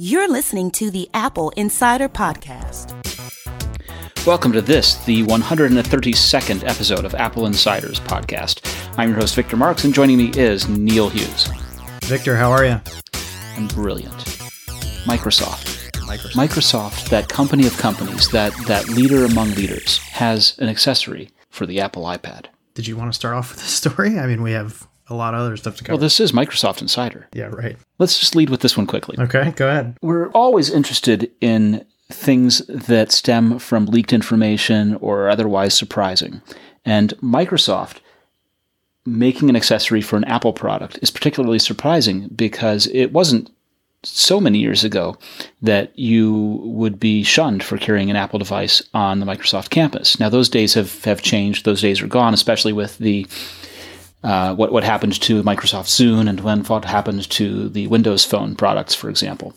You're listening to the Apple Insider Podcast. Welcome to this, the 132nd episode of Apple Insiders Podcast. I'm your host, Victor Marks, and joining me is Neil Hughes. Victor, how are you? I'm brilliant. Microsoft. Microsoft. Microsoft, that company of companies, that, that leader among leaders, has an accessory for the Apple iPad. Did you want to start off with this story? I mean, we have a lot of other stuff to cover. Well, this is Microsoft Insider. yeah, right. Let's just lead with this one quickly. Okay, go ahead. We're always interested in things that stem from leaked information or otherwise surprising. And Microsoft making an accessory for an Apple product is particularly surprising because it wasn't so many years ago that you would be shunned for carrying an Apple device on the Microsoft campus. Now, those days have, have changed. Those days are gone, especially with the uh, what what happened to Microsoft Zune and when what happened to the Windows Phone products, for example.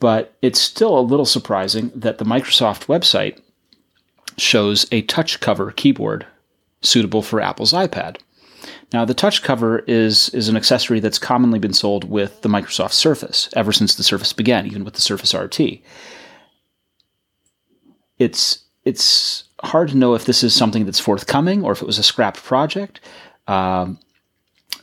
But it's still a little surprising that the Microsoft website shows a touch cover keyboard suitable for Apple's iPad. Now, the touch cover is is an accessory that's commonly been sold with the Microsoft Surface ever since the Surface began, even with the Surface RT. It's it's hard to know if this is something that's forthcoming or if it was a scrapped project. Um,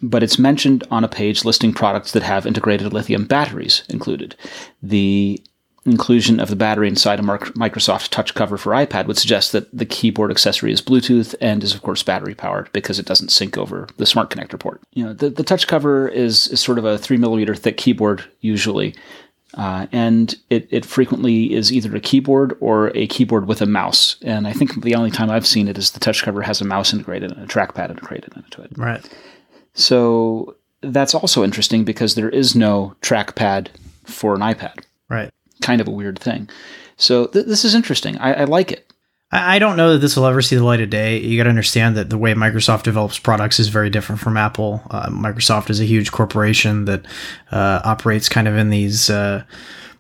but it's mentioned on a page listing products that have integrated lithium batteries included. The inclusion of the battery inside a Microsoft Touch cover for iPad would suggest that the keyboard accessory is Bluetooth and is of course battery powered because it doesn't sync over the smart connector port. You know, the, the Touch cover is, is sort of a three millimeter thick keyboard usually. Uh, and it, it frequently is either a keyboard or a keyboard with a mouse. And I think the only time I've seen it is the touch cover has a mouse integrated and a trackpad integrated into it. Right. So that's also interesting because there is no trackpad for an iPad. Right. Kind of a weird thing. So th- this is interesting. I, I like it. I don't know that this will ever see the light of day. You got to understand that the way Microsoft develops products is very different from Apple. Uh, Microsoft is a huge corporation that uh, operates kind of in these uh,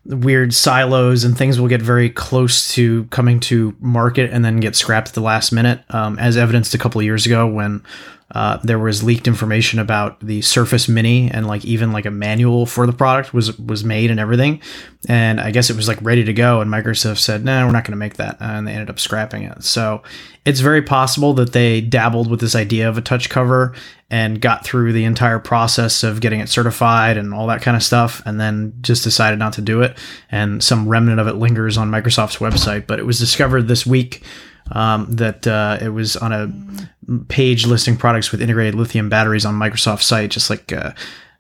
weird silos, and things will get very close to coming to market and then get scrapped at the last minute, um, as evidenced a couple of years ago when uh, there was leaked information about the Surface Mini and like even like a manual for the product was was made and everything, and I guess it was like ready to go, and Microsoft said, "No, we're not going to make that," and they ended up scrapping it. So it's very possible that they dabbled with this idea of a touch cover and got through the entire process of getting it certified and all that kind of stuff, and then just decided not to do it. And some remnant of it lingers on Microsoft's website, but it was discovered this week um, that uh, it was on a page listing products with integrated lithium batteries on Microsoft's site, just like uh,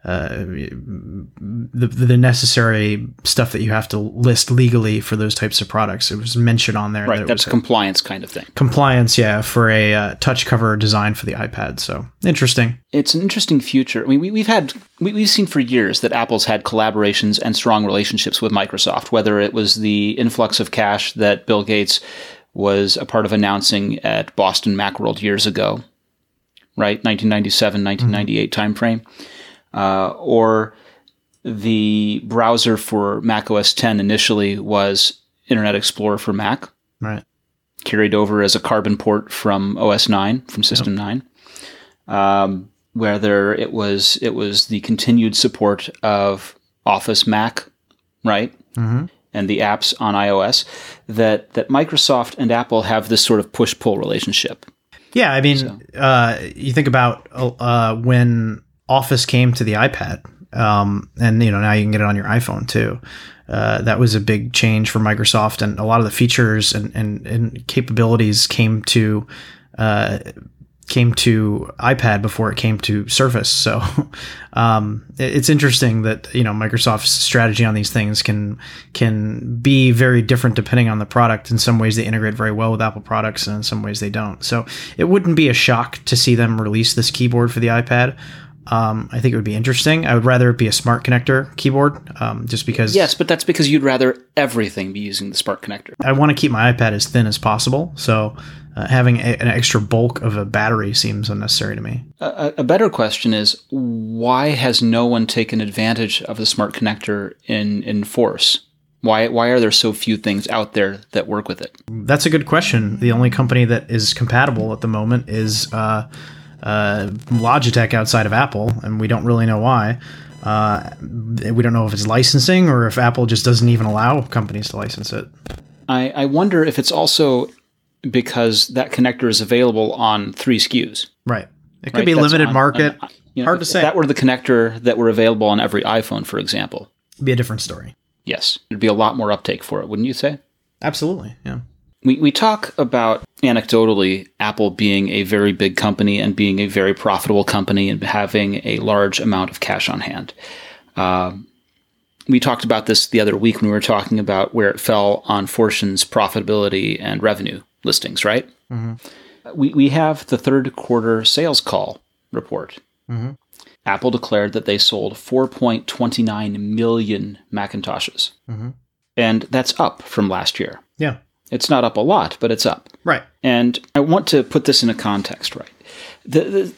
uh, the the necessary stuff that you have to list legally for those types of products. It was mentioned on there. Right. that That's a compliance kind of thing. compliance, yeah, for a uh, touch cover design for the iPad. So interesting. It's an interesting future. I mean, we, we've had we, we've seen for years that Apple's had collaborations and strong relationships with Microsoft. Whether it was the influx of cash that Bill Gates was a part of announcing at Boston Macworld years ago, right, 1997, 1998 timeframe, uh, or the browser for Mac OS 10 initially was Internet Explorer for Mac Right. carried over as a carbon port from OS 9 from System 9. Um, whether it was it was the continued support of Office Mac, right, Mhm. And the apps on iOS, that that Microsoft and Apple have this sort of push pull relationship. Yeah, I mean, uh, you think about uh, when Office came to the iPad, um, and you know now you can get it on your iPhone too. Uh, that was a big change for Microsoft, and a lot of the features and, and, and capabilities came to uh, came to iPad before it came to Surface. So um, it's interesting that you know Microsoft's strategy on these things can can be very different depending on the product. In some ways, they integrate very well with Apple products, and in some ways, they don't. So it wouldn't be a shock to see them release this keyboard for the iPad. Um, I think it would be interesting. I would rather it be a smart connector keyboard, um, just because Yes, but that's because you'd rather everything be using the smart connector. I want to keep my iPad as thin as possible. So uh, having a, an extra bulk of a battery seems unnecessary to me. A, a better question is why has no one taken advantage of the smart connector in in force? Why why are there so few things out there that work with it? That's a good question. The only company that is compatible at the moment is uh, uh, Logitech outside of Apple, and we don't really know why. Uh, we don't know if it's licensing or if Apple just doesn't even allow companies to license it. I, I wonder if it's also because that connector is available on three SKUs. Right. It could right? be That's limited on- market. on- you know, Hard to if say. that were the connector that were available on every iPhone, for example. be a different story. Yes, there'd be a lot more uptake for it, wouldn't you say? Absolutely. Yeah. We, we talk about anecdotally Apple being a very big company and being a very profitable company and having a large amount of cash on hand. Um, we talked about this the other week when we were talking about where it fell on Fortune's profitability and revenue listings, right? Mm-hmm. We, we have the third quarter sales call report. Mm-hmm. Apple declared that they sold 4.29 million Macintoshes. Mm-hmm. And that's up from last year. Yeah. It's not up a lot, but it's up. Right. And I want to put this in a context, right? The, the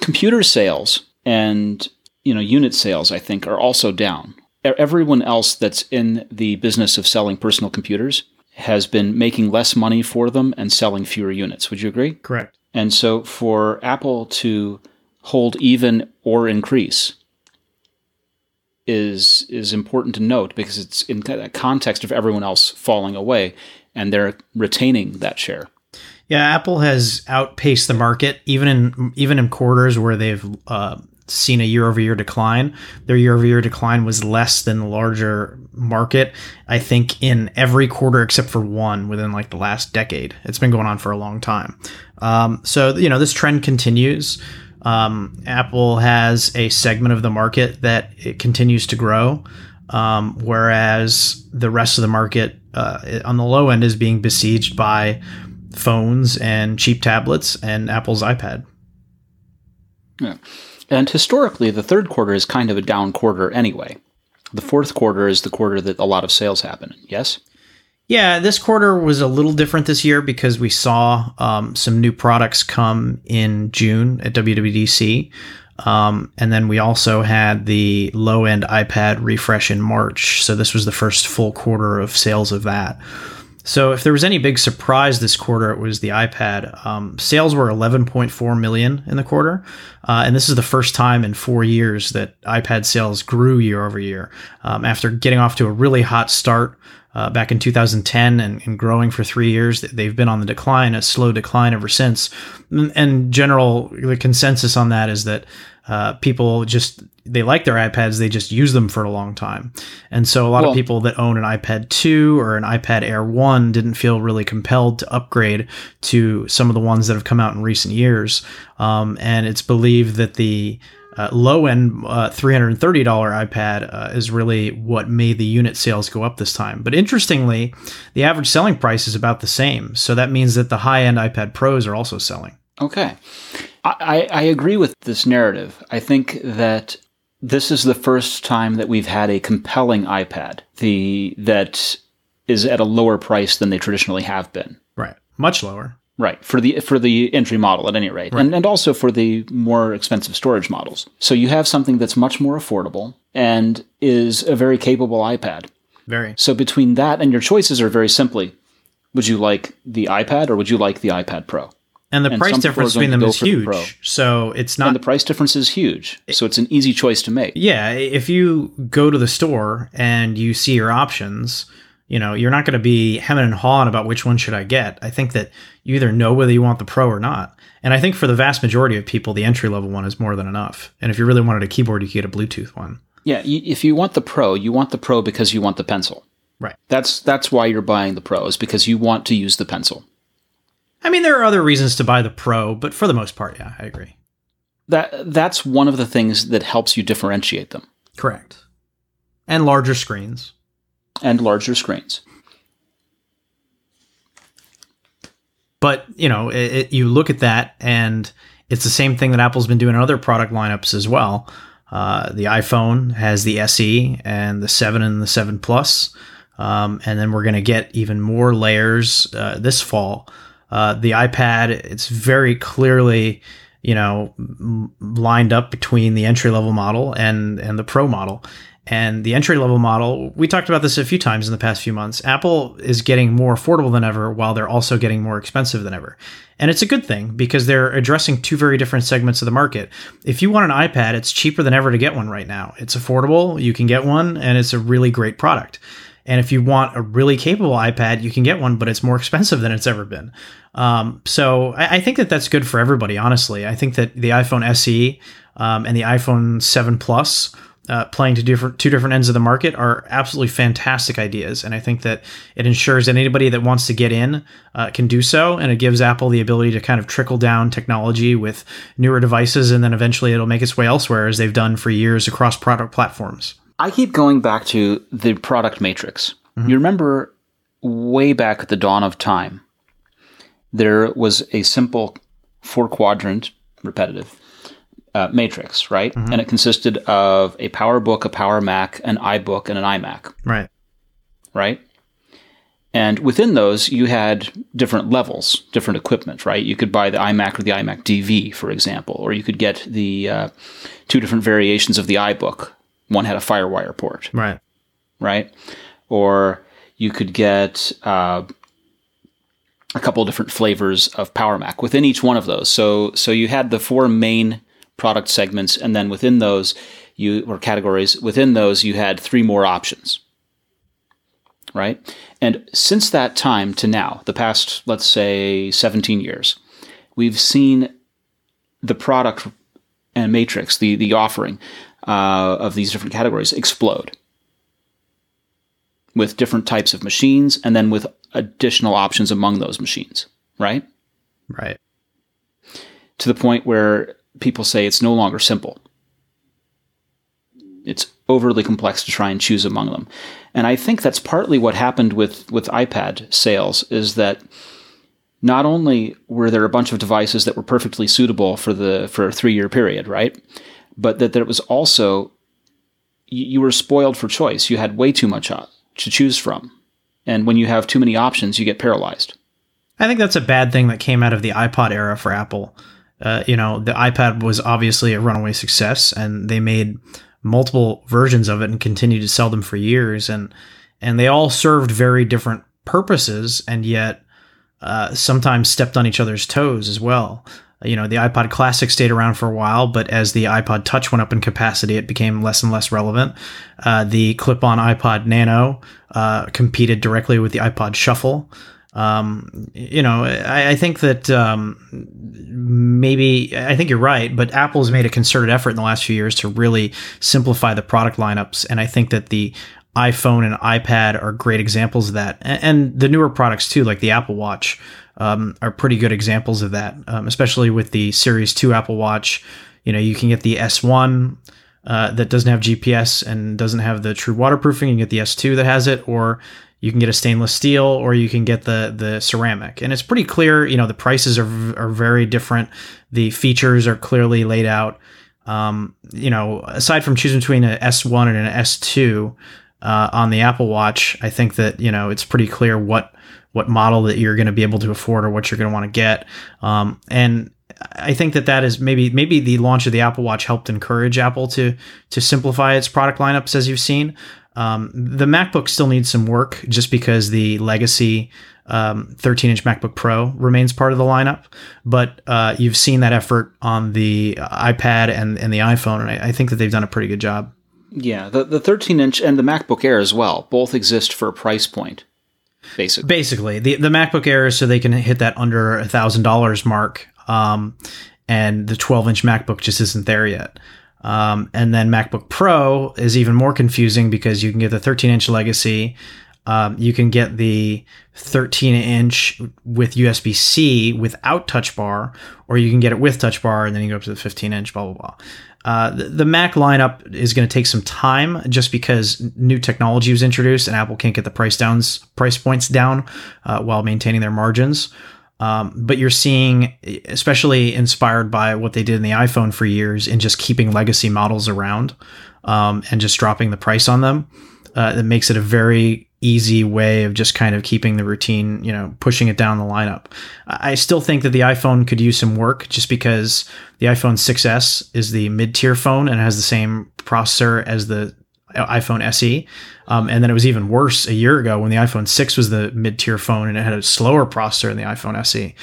computer sales and you know unit sales, I think, are also down. Everyone else that's in the business of selling personal computers has been making less money for them and selling fewer units. Would you agree? Correct. And so for Apple to hold even or increase is is important to note because it's in that context of everyone else falling away and they're retaining that share. Yeah, Apple has outpaced the market even in even in quarters where they've uh, seen a year over year decline. Their year over year decline was less than the larger market. I think in every quarter except for one within like the last decade. It's been going on for a long time. Um, so you know this trend continues. Um, Apple has a segment of the market that it continues to grow, um, whereas the rest of the market uh, on the low end is being besieged by phones and cheap tablets and Apple's iPad. Yeah. And historically, the third quarter is kind of a down quarter anyway. The fourth quarter is the quarter that a lot of sales happen. Yes? Yeah, this quarter was a little different this year because we saw um, some new products come in June at WWDC. Um, and then we also had the low end iPad refresh in March. So this was the first full quarter of sales of that. So if there was any big surprise this quarter, it was the iPad. Um, sales were 11.4 million in the quarter, uh, and this is the first time in four years that iPad sales grew year over year. Um, after getting off to a really hot start uh, back in 2010 and, and growing for three years, they've been on the decline, a slow decline ever since. And, general the consensus on that is that uh, people just they like their iPads, they just use them for a long time. And so a lot Well- of people that own an iPad 2 or an iPad Air 1 didn't feel really compelled to upgrade to some of the ones that have come out in recent years. Um, and it's believed that the uh, low end uh, $330 iPad uh, is really what made the unit sales go up this time. But interestingly, the average selling price is about the same. So that means that the high end iPad Pros are also selling. Okay. I, I agree with this narrative. I think that this is the first time that we've had a compelling iPad the that is at a lower price than they traditionally have been. Right. Much lower. Right for the for the entry model at any rate, and and also for the more expensive storage models. So you have something that's much more affordable and is a very capable iPad. Very. So between that and your choices are very simply, would you like the iPad or would you like the iPad Pro? And the And price difference between them is for the huge. So it's not And the price difference is huge, so it's an easy choice to make. Yeah, if you go to the store and you see your options, you know, you're not going to be hemming and hawing about which one should I get. I think that you either know whether you want the pro or not. And I think for the vast majority of people, the entry level one is more than enough. And if you really wanted a keyboard, you could get a Bluetooth one. Yeah, y- if you want the Pro, you want the Pro because you want the pencil. Right. That's that's why you're buying the Pro is because you want to use the pencil. I mean, there are other reasons to buy the pro, but for the most part, yeah, I agree. That that's one of the things that helps you differentiate them Correct. And larger screens. And larger screens. But you know, it, it, you look at that, and it's the same thing that Apple's been doing in other product lineups as well. Uh, the iPhone has the SE and the Seven and the Seven Plus, um, and then we're going to get even more layers uh, this fall. Uh, the iPad, it's very clearly, you know, lined up between the entry level model and and the Pro model, And the entry level model, we talked about this a few times in the past few months. Apple is getting more affordable than ever while they're also getting more expensive than ever. And it's a good thing because they're addressing two very different segments of the market. If you want an iPad, it's cheaper than ever to get one right now. It's affordable, you can get one, and it's a really great product. And if you want a really capable iPad, you can get one, but it's more expensive than it's ever been. Um, so I, I, think that that's good for everybody, honestly. I think that the iPhone SE um, and the iPhone 7 Plus uh, playing to different two different ends of the market are absolutely fantastic ideas, and I think that it ensures that anybody that wants to get in uh, can do so, and it gives Apple the ability to kind of trickle down technology with newer devices, and then eventually it'll make its way elsewhere as they've done for years across product platforms. I keep going back to the product matrix. Mm-hmm. You remember way back at the dawn of time, there was a simple four quadrant repetitive uh, matrix, right? Mm-hmm. And it consisted of a PowerBook, a Power Mac, an iBook, and an iMac. Right. Right. And within those, you had different levels, different equipment, right? You could buy the iMac or the iMac DV, for example, or you could get the uh, two different variations of the iBook. One had a FireWire port. Right. Right. Or you could get uh, a couple different flavors of Power Mac within each one of those. So, so you had the four main product segments, and then within those, you or categories within those, you had three more options. Right, and since that time to now, the past let's say 17 years, we've seen the product and matrix, the the offering uh, of these different categories explode with different types of machines, and then with additional options among those machines. Right. Right. To the point where people say it's no longer simple. It's overly complex to try and choose among them. And I think that's partly what happened with, with iPad sales is that not only were there a bunch of devices that were perfectly suitable for the for a three year period, right? But that there was also you, you were spoiled for choice. You had way too much to choose from. And when you have too many options, you get paralyzed. I think that's a bad thing that came out of the iPod era for Apple. Uh, you know, the iPad was obviously a runaway success, and they made multiple versions of it and continued to sell them for years, and and they all served very different purposes, and yet uh, sometimes stepped on each other's toes as well. You know, the iPod Classic stayed around for a while, but as the iPod Touch went up in capacity, it became less and less relevant. Uh, the clip-on iPod Nano uh, competed directly with the iPod Shuffle. Um, you know, I, I think that um, maybe I think you're right, but Apple's made a concerted effort in the last few years to really simplify the product lineups, and I think that the iPhone and iPad are great examples of that, and, and the newer products too, like the Apple Watch, um, are pretty good examples of that. Um, especially with the Series Two Apple Watch, you know, you can get the S1. Uh, that doesn't have GPS and doesn't have the true waterproofing. You get the S2 that has it, or you can get a stainless steel or you can get the the ceramic. And it's pretty clear you know the prices are, are very different. The features are clearly laid out. Um, you know aside from choosing between an s1 and an s2 uh, on the apple watch i think that you know it's pretty clear what what model that you're going to be able to afford or what you're going to want to get. Um, and I think that that is maybe maybe the launch of the Apple Watch helped encourage Apple to to simplify its product lineups as you've seen. Um, the MacBook still needs some work just because the legacy um, 13 inch MacBook Pro remains part of the lineup. But uh, you've seen that effort on the iPad and, and the iPhone, and I, I think that they've done a pretty good job. Yeah, the, the 13 inch and the MacBook Air as well both exist for a price point. Basically, basically the the MacBook Air is so they can hit that under a thousand dollars mark, um, and the 12 inch MacBook just isn't there yet. Um, and then MacBook Pro is even more confusing because you can get the 13 inch legacy. Um, you can get the 13 inch with USB C without touch bar, or you can get it with touch bar and then you go up to the 15 inch, blah, blah, blah. Uh, the, the, Mac lineup is going to take some time just because new technology was introduced and Apple can't get the price downs, price points down uh, while maintaining their margins. Um, but you're seeing, especially inspired by what they did in the iPhone for years, in just keeping legacy models around um, and just dropping the price on them. Uh, that makes it a very easy way of just kind of keeping the routine, you know, pushing it down the lineup. I still think that the iPhone could use some work just because the iPhone 6S is the mid tier phone and has the same processor as the iPhone SE. Um, and then it was even worse a year ago when the iPhone 6 was the mid tier phone and it had a slower processor than the iPhone SE.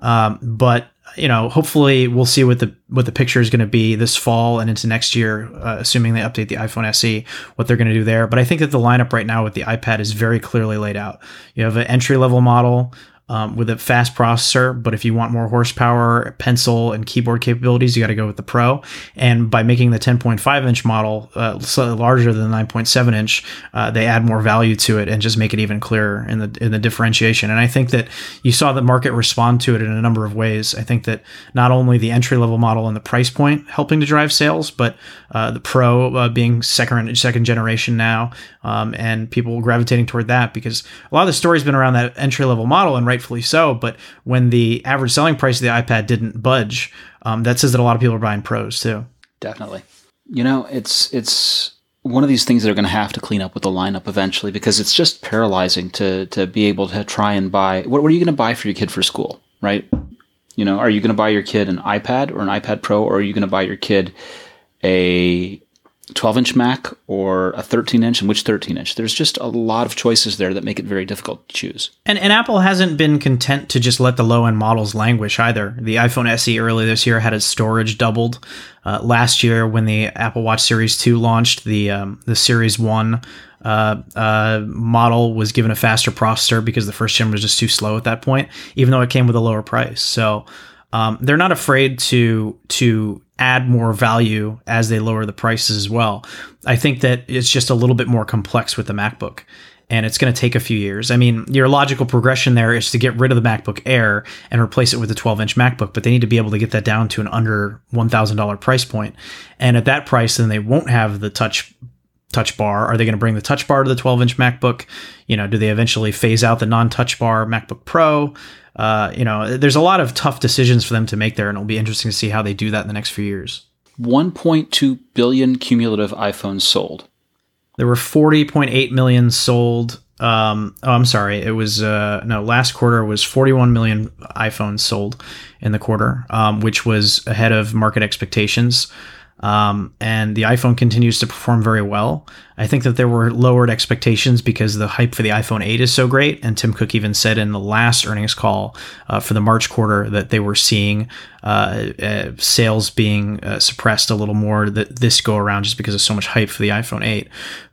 Um, but you know, hopefully we'll see what the what the picture is going to be this fall and into next year, uh, assuming they update the iPhone SE, what they're going to do there. But I think that the lineup right now with the iPad is very clearly laid out. You have an entry level model um, with a fast processor. But if you want more horsepower, pencil, and keyboard capabilities, you got to go with the Pro. And by making the 10.5 inch model uh, slightly larger than the 9.7 inch, uh, they add more value to it and just make it even clearer in the in the differentiation. And I think that you saw the market respond to it in a number of ways. I think that not only the entry level model and the price point helping to drive sales, but uh, the Pro uh, being second second generation now, um, and people gravitating toward that because a lot of the story's been around that entry level model, and rightfully so. But when the average selling price of the iPad didn't budge, um, that says that a lot of people are buying Pros too. Definitely. You know, it's it's one of these things that are going to have to clean up with the lineup eventually because it's just paralyzing to to be able to try and buy. What, what are you going to buy for your kid for school, right? You know, are you going to buy your kid an iPad or an iPad Pro, or are you going to buy your kid a 12 inch Mac or a 13 inch, and which 13 inch. There's just a lot of choices there that make it very difficult to choose. And, and Apple hasn't been content to just let the low end models languish either. The iPhone SE earlier this year had its storage doubled. Uh, last year, when the Apple Watch Series 2 launched, the, um, the Series 1 uh, uh, model was given a faster processor because the first gen was just too slow at that point, even though it came with a lower price. So um, they're not afraid to to add more value as they lower the prices as well. I think that it's just a little bit more complex with the MacBook and it's going to take a few years. I mean, your logical progression there is to get rid of the MacBook Air and replace it with a 12 inch MacBook, but they need to be able to get that down to an under $1,000 price point. And at that price, then they won't have the touch touch bar. Are they going to bring the touch bar to the 12 inch MacBook? You know, do they eventually phase out the non touch bar MacBook Pro? Uh, you know, there's a lot of tough decisions for them to make there, and it'll be interesting to see how they do that in the next few years. 1.2 billion cumulative iPhones sold. There were 40.8 million sold. Um, oh, I'm sorry. It was uh, no last quarter was 41 million iPhones sold in the quarter, um, which was ahead of market expectations. Um, and the iPhone continues to perform very well. I think that there were lowered expectations because the hype for the iPhone 8 is so great. And Tim Cook even said in the last earnings call uh, for the March quarter that they were seeing uh, uh, sales being uh, suppressed a little more that this go around just because of so much hype for the iPhone 8.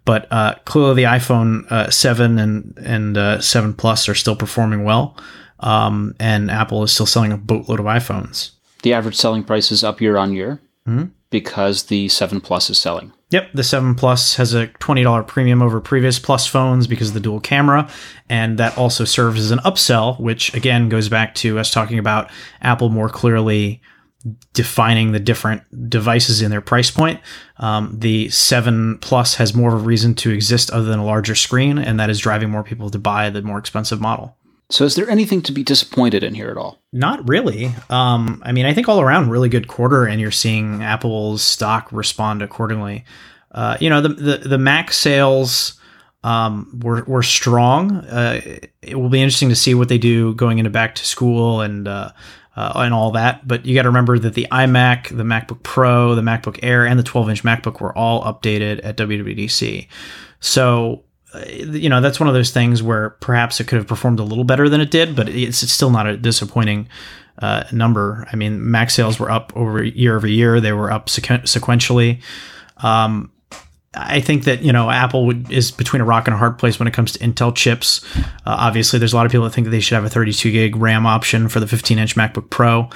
But uh, clearly, the iPhone uh, 7 and and 7 Plus are still performing well, um, and Apple is still selling a boatload of iPhones. The average selling price is up year on year. Mm-hmm because the 7 Plus is selling. Yep, the 7 Plus has a $20 premium over previous Plus phones because of the dual camera, and that also serves as an upsell, which again goes back to us talking about Apple more clearly defining the different devices in their price point. Um, the 7 Plus has more of a reason to exist other than a larger screen, and that is driving more people to buy the more expensive model. So, is there anything to be disappointed in here at all? Not really. Um, I mean, I think all around really good quarter, and you're seeing Apple's stock respond accordingly. Uh, you know, the, the the Mac sales um, were were strong. Uh, it will be interesting to see what they do going into back to school and uh, uh and all that. But you got to remember that the iMac, the MacBook Pro, the MacBook Air, and the 12 inch MacBook were all updated at WWDC. So you know that's one of those things where perhaps it could have performed a little better than it did, but it's, it's still not a disappointing uh, number. I mean, Mac sales were up over year over year; they were up sequ- sequentially. Um, I think that you know Apple would, is between a rock and a hard place when it comes to Intel chips. Uh, obviously, there's a lot of people that think that they should have a 32 gig RAM option for the 15 inch MacBook Pro.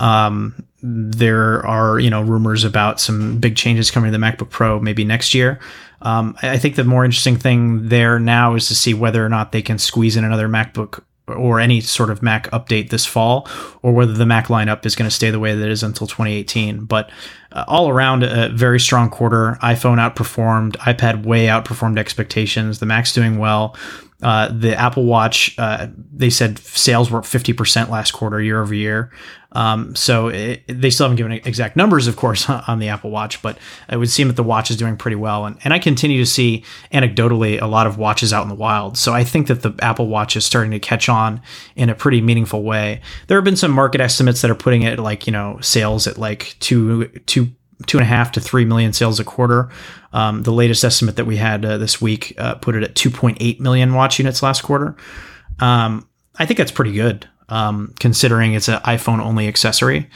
Um, there are you know rumors about some big changes coming to the MacBook Pro maybe next year. Um, I think the more interesting thing there now is to see whether or not they can squeeze in another MacBook or any sort of Mac update this fall, or whether the Mac lineup is going to stay the way that it is until 2018. But uh, all around, a very strong quarter. iPhone outperformed, iPad way outperformed expectations. The Mac's doing well. Uh, the Apple Watch, uh, they said sales were up 50% last quarter, year over year. Um, so it, they still haven't given exact numbers, of course, on the Apple Watch, but it would seem that the watch is doing pretty well. And, and I continue to see anecdotally a lot of watches out in the wild. So I think that the Apple Watch is starting to catch on in a pretty meaningful way. There have been some market estimates that are putting it like, you know, sales at like two, two two and a half to three million sales a quarter. Um, the latest estimate that we had uh, this week uh, put it at 2.8 million watch units last quarter. Um, I think that's pretty good, um, considering it's an iPhone only accessory.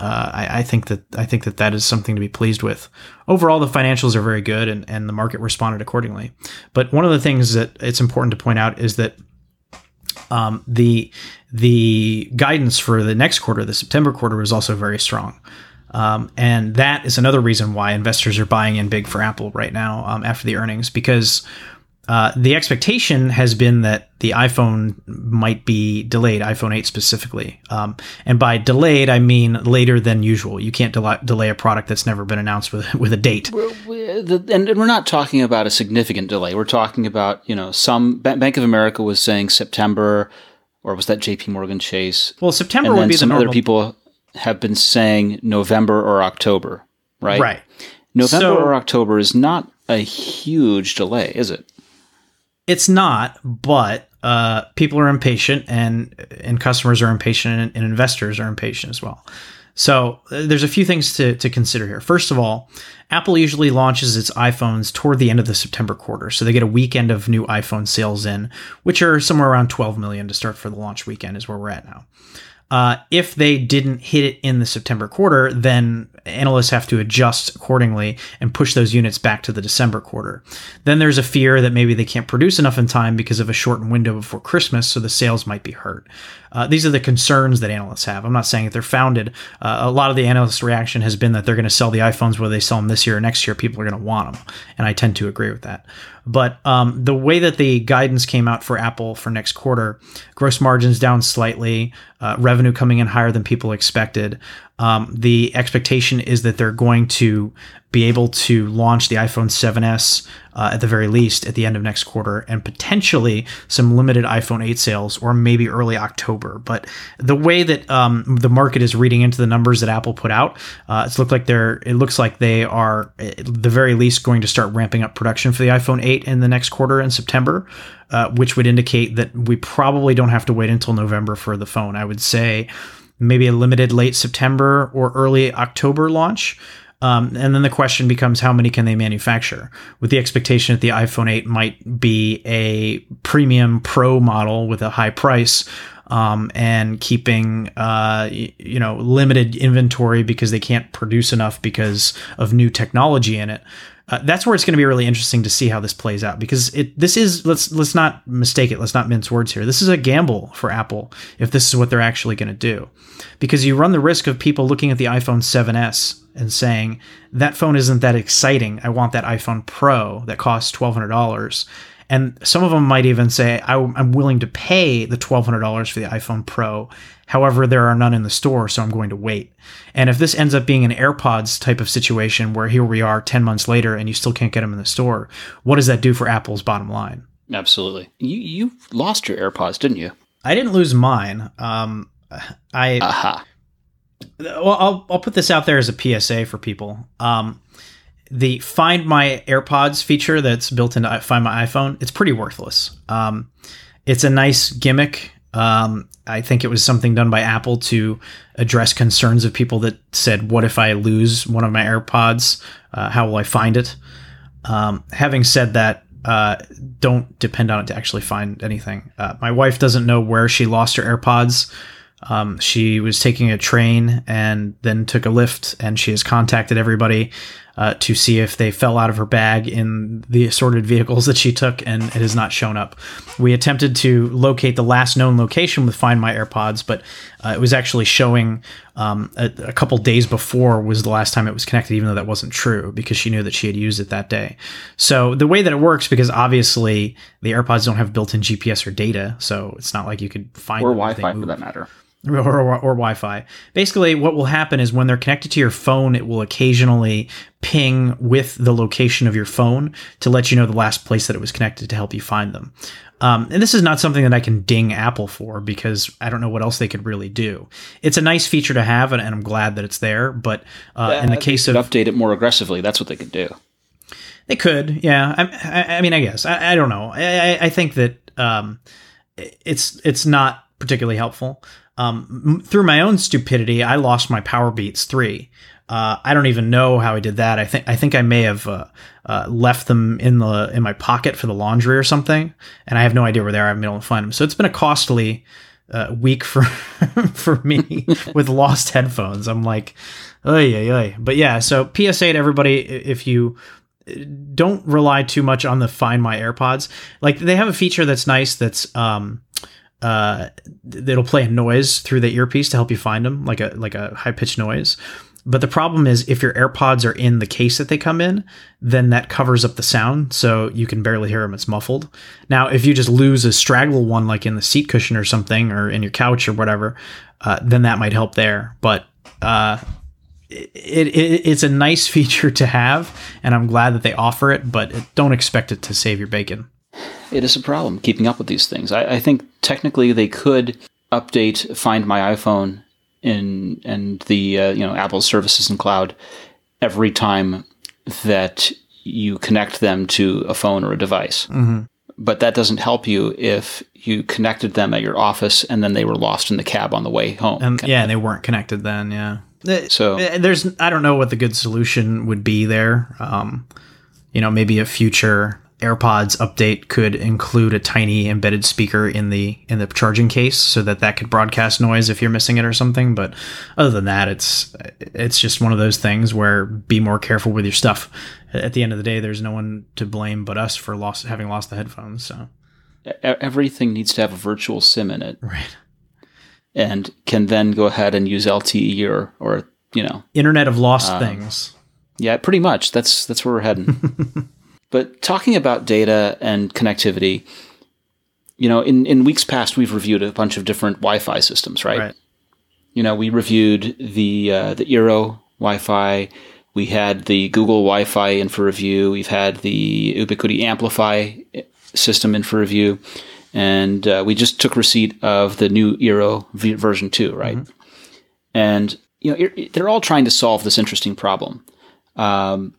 Uh, I, I, think that I think that that is something to be pleased with. Overall, the financials are very good, and, and the market responded accordingly. But one of the things that it's important to point out is that um, the the guidance for the next quarter, the September quarter, was also very strong. Um, and that is another reason why investors are buying in big for Apple right now um, after the earnings, because uh, the expectation has been that the iPhone might be delayed, iPhone 8 specifically. Um, and by delayed, I mean later than usual. You can't del- delay a product that's never been announced with, with a date. And we're not talking about a significant delay. We're talking about, you know, some Bank of America was saying September, or was that JP Morgan Chase? Well, September would be some the other people have been saying November or October, right? Right. November so, or October is not a huge delay, is it? It's not, but uh, people are impatient, and and customers are impatient, and, and investors are impatient as well. So uh, there's a few things to, to consider here. First of all, Apple usually launches its iPhones toward the end of the September quarter. So they get a weekend of new iPhone sales in, which are somewhere around 12 million to start for the launch weekend, is where we're at now. Uh, if they didn't hit it in the September quarter, then analysts have to adjust accordingly and push those units back to the December quarter. Then there's a fear that maybe they can't produce enough in time because of a shortened window before Christmas, so the sales might be hurt. Uh, these are the concerns that analysts have. I'm not saying that they're founded. Uh, a lot of the analyst reaction has been that they're going to sell the iPhones whether they sell them this year or next year. People are going to want them, and I tend to agree with that. But um, the way that the guidance came out for Apple for next quarter, gross margins down slightly, uh, revenue coming in higher than people expected. Um, the expectation is that they're going to be able to launch the iPhone 7s uh, at the very least at the end of next quarter and potentially some limited iPhone 8 sales or maybe early October. But the way that um, the market is reading into the numbers that Apple put out, uh, it's looked like they're it looks like they are at the very least going to start ramping up production for the iPhone 8 in the next quarter in September. Uh, which would indicate that we probably don't have to wait until November for the phone. I would say maybe a limited late September or early October launch. Um, and then the question becomes how many can they manufacture? With the expectation that the iPhone 8 might be a premium pro model with a high price, um, and keeping uh, you know limited inventory because they can't produce enough because of new technology in it. Uh, that's where it's going to be really interesting to see how this plays out because it this is let's let's not mistake it let's not mince words here. This is a gamble for Apple if this is what they're actually going to do. Because you run the risk of people looking at the iPhone 7s and saying that phone isn't that exciting. I want that iPhone Pro that costs $1200 and some of them might even say, I'm willing to pay the $1,200 for the iPhone Pro. However, there are none in the store, so I'm going to wait. And if this ends up being an AirPods type of situation where here we are 10 months later and you still can't get them in the store, what does that do for Apple's bottom line? Absolutely. You, you lost your AirPods, didn't you? I didn't lose mine. Um, I. Aha. Well, I'll, I'll put this out there as a PSA for people. Um, the Find My AirPods feature that's built into Find My iPhone, it's pretty worthless. Um, it's a nice gimmick. Um, I think it was something done by Apple to address concerns of people that said, "What if I lose one of my AirPods? Uh, how will I find it?" Um, having said that, uh, don't depend on it to actually find anything. Uh, my wife doesn't know where she lost her AirPods. Um, she was taking a train and then took a lift, and she has contacted everybody uh, to see if they fell out of her bag in the assorted vehicles that she took, and it has not shown up. We attempted to locate the last known location with Find My AirPods, but uh, it was actually showing um, a, a, couple days before was the last time it was connected, even though that wasn't true because she knew that she had used it that day. So the way that it works, because obviously the AirPods don't have built-in GPS or data, so it's not like you could find or Wi-Fi for that matter or, or, or, Wi-Fi. Basically, what will happen is when they're connected to your phone, it will occasionally ping with the location of your phone to let you know the last place that it was connected to help you find them. Um, and this is not something that I can ding Apple for because I don't know what else they could really do. It's a nice feature to have, and, and I'm glad that it's there. But uh, yeah, in the case of update it more aggressively, that's what they could do. They could, yeah. I, I, I mean, I guess I, I don't know. I, I think that um, it's it's not particularly helpful. Um, through my own stupidity, I lost my Powerbeats 3. Uh, I don't even know how I did that. I think I think I may have uh, uh, left them in the in my pocket for the laundry or something, and I have no idea where they are. I haven't been able to find them. So it's been a costly uh, week for for me with lost headphones. I'm like, oh yeah, yeah. But yeah, so PSA to everybody: if you don't rely too much on the Find My AirPods, like they have a feature that's nice. That's um, uh, it'll play a noise through the earpiece to help you find them, like a like a high pitched noise. But the problem is if your AirPods are in the case that they come in, then that covers up the sound, so you can barely hear them. It's muffled. Now, if you just lose a straggle one, like in the seat cushion or something, or in your couch or whatever, uh, then that might help there. But uh, it, it, it's a nice feature to have, and I'm glad that they offer it. But don't expect it to save your bacon. It is a problem keeping up with these things. I, I think technically they could update Find My iPhone in and the uh, you know Apple services and cloud every time that you connect them to a phone or a device. Mm-hmm. But that doesn't help you if you connected them at your office and then they were lost in the cab on the way home. And, yeah, they weren't connected then. Yeah. So uh, there's I don't know what the good solution would be there. Um, you know, maybe a future AirPods update could include a tiny embedded speaker in the in the charging case so that that could broadcast noise if you're missing it or something. But other than that it's it's just one of those things where be more careful with your stuff. At the end of the day there's no one to blame but us for lost having lost the headphones so. Everything needs to have a virtual sim in it. Right. And can then go ahead and use LTE or or you know. Internet of lost um, things. yeah pretty much. That's that's where we're heading But talking about data and connectivity, you know, in, in weeks past, we've reviewed a bunch of different Wi-Fi systems, right? right. You know, we reviewed the uh, the Eero Wi-Fi. We had the Google Wi-Fi in for review. We've had the Ubiquiti AmpliFi system in for review, and uh, we just took receipt of the new Eero v- version two, right? Mm-hmm. And you know, they're all trying to solve this interesting problem. Um,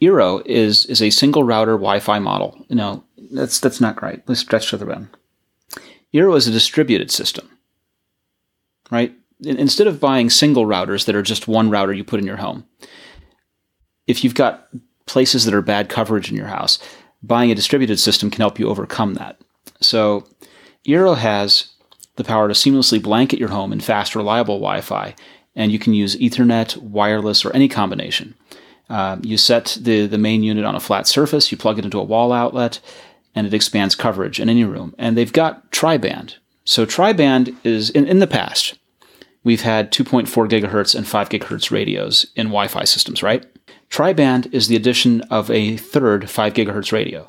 Eero is is a single router Wi-Fi model. No, that's that's not right. Let's stretch the rim. Eero is a distributed system, right? Instead of buying single routers that are just one router you put in your home, if you've got places that are bad coverage in your house, buying a distributed system can help you overcome that. So, Eero has the power to seamlessly blanket your home in fast, reliable Wi-Fi, and you can use Ethernet, wireless, or any combination. Um, you set the, the main unit on a flat surface, you plug it into a wall outlet, and it expands coverage in any room. And they've got tri-band. So tri-band is in, in the past, we've had 2.4 gigahertz and 5 gigahertz radios in Wi-Fi systems, right? Tri-band is the addition of a third 5 gigahertz radio.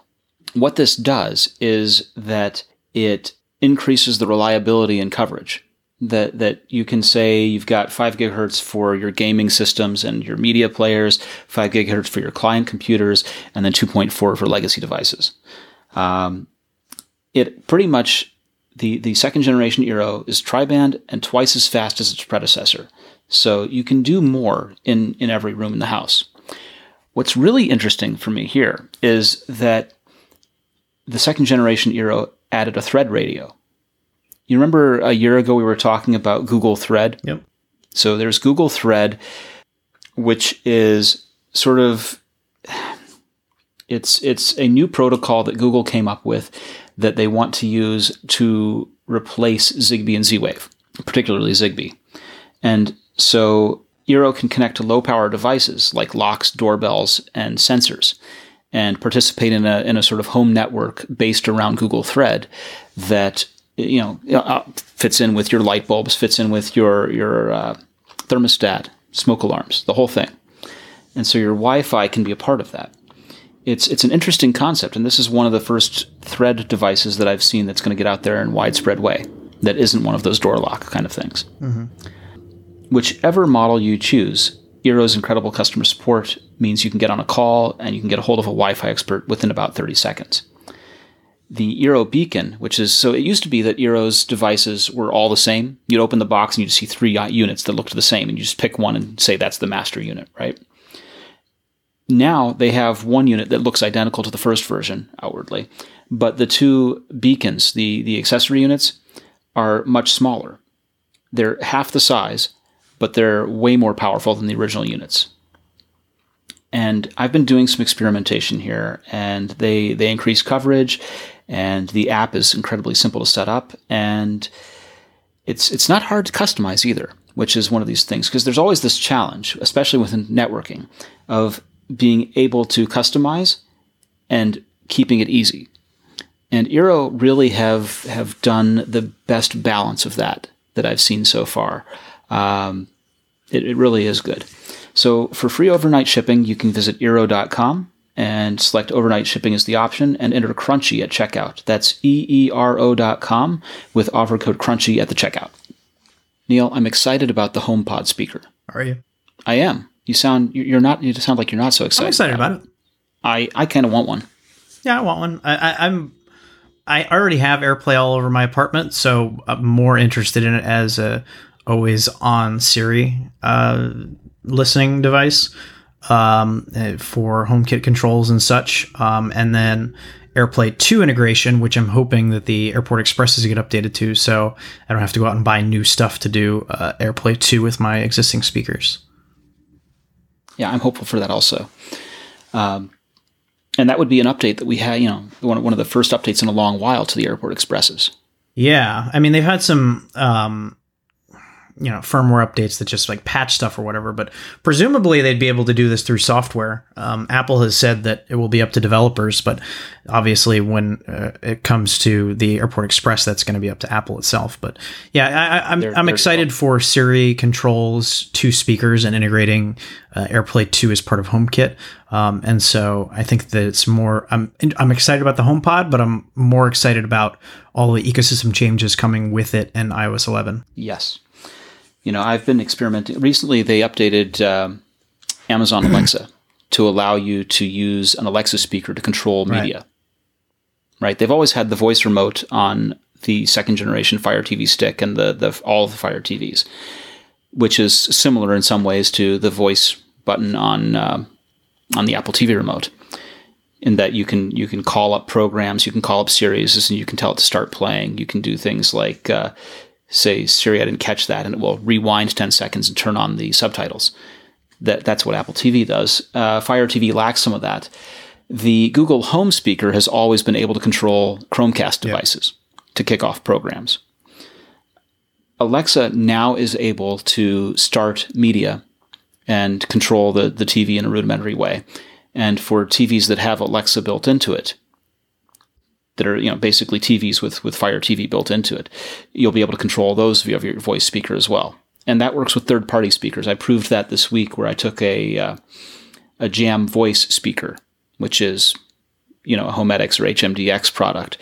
What this does is that it increases the reliability and coverage that that you can say you've got five gigahertz for your gaming systems and your media players, five gigahertz for your client computers, and then 2.4 for legacy devices. Um, it pretty much the the second generation Eero is tri-band and twice as fast as its predecessor. So you can do more in in every room in the house. What's really interesting for me here is that the second generation Eero added a thread radio you remember a year ago we were talking about Google Thread? Yep. So there's Google Thread, which is sort of it's it's a new protocol that Google came up with that they want to use to replace Zigbee and Z-Wave, particularly Zigbee. And so Eero can connect to low power devices like locks, doorbells, and sensors and participate in a, in a sort of home network based around Google Thread that you know uh, fits in with your light bulbs, fits in with your your uh, thermostat, smoke alarms, the whole thing. And so your Wi-Fi can be a part of that. It's it's an interesting concept, and this is one of the first Thread devices that I've seen that's going to get out there in widespread way. That isn't one of those door lock kind of things. Mm-hmm. Whichever model you choose, Eero's incredible customer support means you can get on a call and you can get a hold of a Wi-Fi expert within about 30 seconds the Eero beacon, which is so it used to be that Eero's devices were all the same. You'd open the box and you'd see three units that looked the same, and you just pick one and say that's the master unit, right? Now they have one unit that looks identical to the first version outwardly, but the two beacons, the, the accessory units, are much smaller. They're half the size, but they're way more powerful than the original units. And I've been doing some experimentation here, and they they increase coverage, and the app is incredibly simple to set up, and it's it's not hard to customize either, which is one of these things because there's always this challenge, especially within networking, of being able to customize and keeping it easy. And Eero really have have done the best balance of that that I've seen so far. Um, it, it really is good. So for free overnight shipping, you can visit Eero.com and select overnight shipping as the option and enter Crunchy at checkout. That's E-E-R-O.com with offer code Crunchy at the checkout. Neil, I'm excited about the HomePod speaker. Are you? I am. You sound you're not. You sound like you're not so excited. I'm excited about it. I I kind of want one. Yeah, I want one. I, I, I'm. I already have AirPlay all over my apartment, so I'm more interested in it as a always on Siri uh, listening device um, eh, for HomeKit controls and such. Um, and then AirPlay 2 integration, which I'm hoping that the Airport Expresses get updated to, so I don't have to go out and buy new stuff to do uh, AirPlay 2 with my existing speakers. Yeah, I'm hopeful for that also. Um, and that would be an update that we had, you know, one, one of the first updates in a long while to the Airport Expresses. Yeah, I mean they've had some um, you know firmware updates that just like patch stuff or whatever but presumably they'd be able to do this through software. Um, apple has said that it will be up to developers but obviously when uh, it comes to the airport express that's going to be up to apple itself but yeah I, am I'm, I'm excited for siri controls two speakers and integrating uh, airplay 2 as part of homekit. Um, and so i think that it's more i'm i'm excited about the homepod but i'm more excited about all the ecosystem changes coming with it and ios 11 yes you know, I've been experimenting. Recently, they updated um, Amazon Alexa to allow you to use an Alexa speaker to control media. Right. right. They've always had the voice remote on the second generation Fire TV stick and the, the all the Fire TVs, which is similar in some ways to the voice button on uh, on the Apple TV remote. In that you can you can call up programs, you can call up series, and you can tell it to start playing. You can do things like uh, say Siri, I didn't catch that, and it will rewind 10 seconds and turn on the subtitles. That, that's what Apple TV does. Uh, Fire TV lacks some of that. The Google Home speaker has always been able to control Chromecast devices to kick off programs. Alexa now is able to start media and control the, the TV in a rudimentary way. And for TVs that have Alexa built into it, that are you know basically TVs with with Fire TV built into it. You'll be able to control those via your voice speaker as well, and that works with third party speakers. I proved that this week where I took a uh, a Jam voice speaker, which is you know a Homedics or HMDX product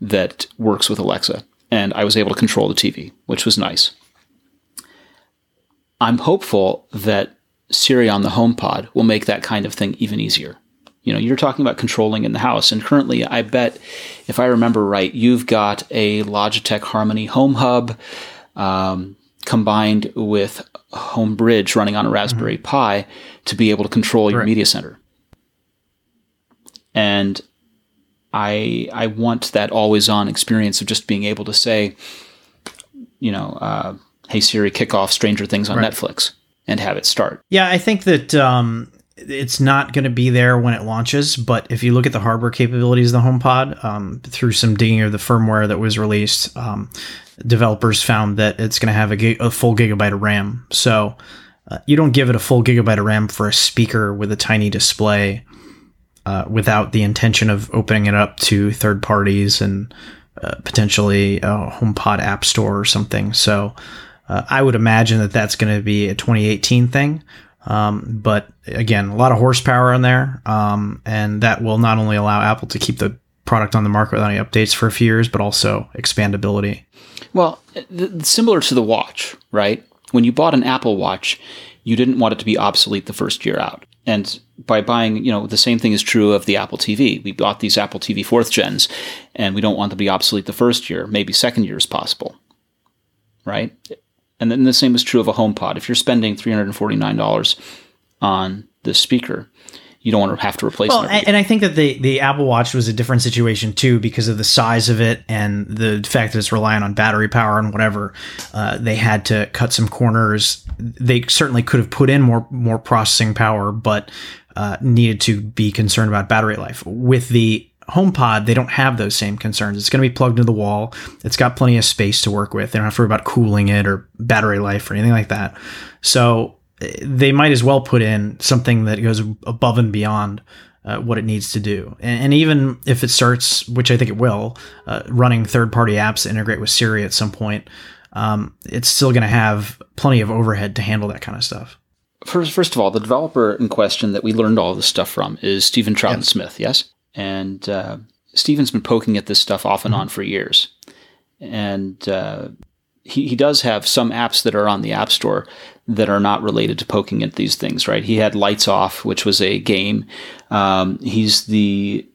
that works with Alexa, and I was able to control the TV, which was nice. I'm hopeful that Siri on the HomePod will make that kind of thing even easier. You know, you're talking about controlling in the house, and currently, I bet, if I remember right, you've got a Logitech Harmony Home Hub um, combined with Homebridge running on a Raspberry mm-hmm. Pi to be able to control your media center. And I I want that always on experience of just being able to say, you know, uh, hey Siri, kick off Stranger Things on right. Netflix and have it start. Yeah, I think that um, it's not going to be there when it launches, but if you look at the hardware capabilities of the HomePod, um, through some digging of the firmware that was released, um, developers found that it's going to have a, gig- a, full gigabyte of RAM. So uh, you don't give it a full gigabyte of RAM for a speaker with a tiny display uh, without the intention of opening it up to third parties and uh, potentially a HomePod app store or something. So uh, I would imagine that that's going to be a 2018 thing. Um, but again, a lot of horsepower in there, um, and that will not only allow Apple to keep the product on the market without any updates for a few years, but also expandability. Well, th- similar to the watch, right? When you bought an Apple Watch, you didn't want it to be obsolete the first year out. And by buying, you know, the same thing is true of the Apple TV. We bought these Apple TV fourth gens, and we don't want them to be obsolete the first year. Maybe second year is possible, right? And then the same is true of a HomePod. If you're spending $349 on this speaker, you don't want to have to replace Well, and, and I think that the the Apple Watch was a different situation too because of the size of it and the fact that it's relying on battery power and whatever. Uh, they had to cut some corners. They certainly could have put in more more processing power, but uh, needed to be concerned about battery life. With the HomePod, they don't have those same concerns. It's going to be plugged into the wall. It's got plenty of space to work with. They don't have to worry about cooling it or battery life or anything like that. So eh, they might as well put in something that goes above and beyond uh, what it needs to do. And, and even if it starts, which I think it will, uh, running third party apps to integrate with Siri at some point, um, it's still going to have plenty of overhead to handle that kind of stuff. First, first of all, the developer in question that we learned all this stuff from is Steven Troughton-Smith, yes? And uh, Steven's been poking at this stuff off and on for years. And uh, he, he does have some apps that are on the App Store that are not related to poking at these things, right? He had Lights Off, which was a game. Um, he's the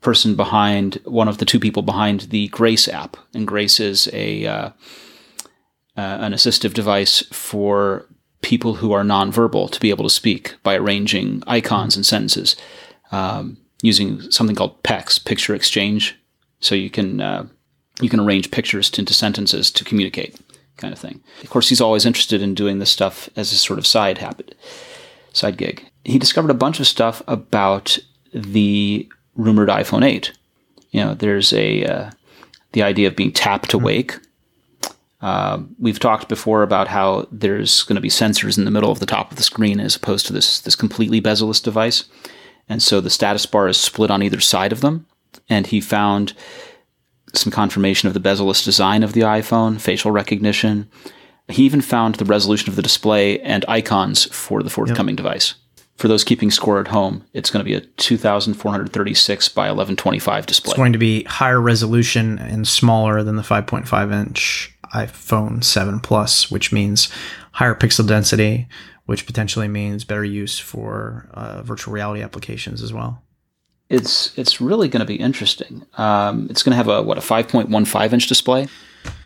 person behind one of the two people behind the Grace app, and Grace is a uh, uh, an assistive device for people who are nonverbal to be able to speak by arranging icons and sentences um, using something called PECS, Picture Exchange. So you can uh, you can arrange pictures into sentences to communicate, kind of thing. Of course, he's always interested in doing this stuff as a sort of side habit, side gig. He discovered a bunch of stuff about the rumored iPhone 8. You know, there's a uh, the idea of being tap to wake. Uh, we've talked before about how there's going to be sensors in the middle of the top of the screen as opposed to this this completely bezel-less device, and so the status bar is split on either side of them. And he found some confirmation of the bezel-less design of the iPhone, facial recognition. He even found the resolution of the display and icons for the forthcoming device. For those keeping score at home, it's going to be a 2436 by 1125 display. It's going to be higher resolution and smaller than the 5.5 inch iPhone 7 Plus, which means higher pixel density, which potentially means better use for uh, virtual reality applications as well. It's it's really going to be interesting. Um, it's going to have a what a 5.15 inch display.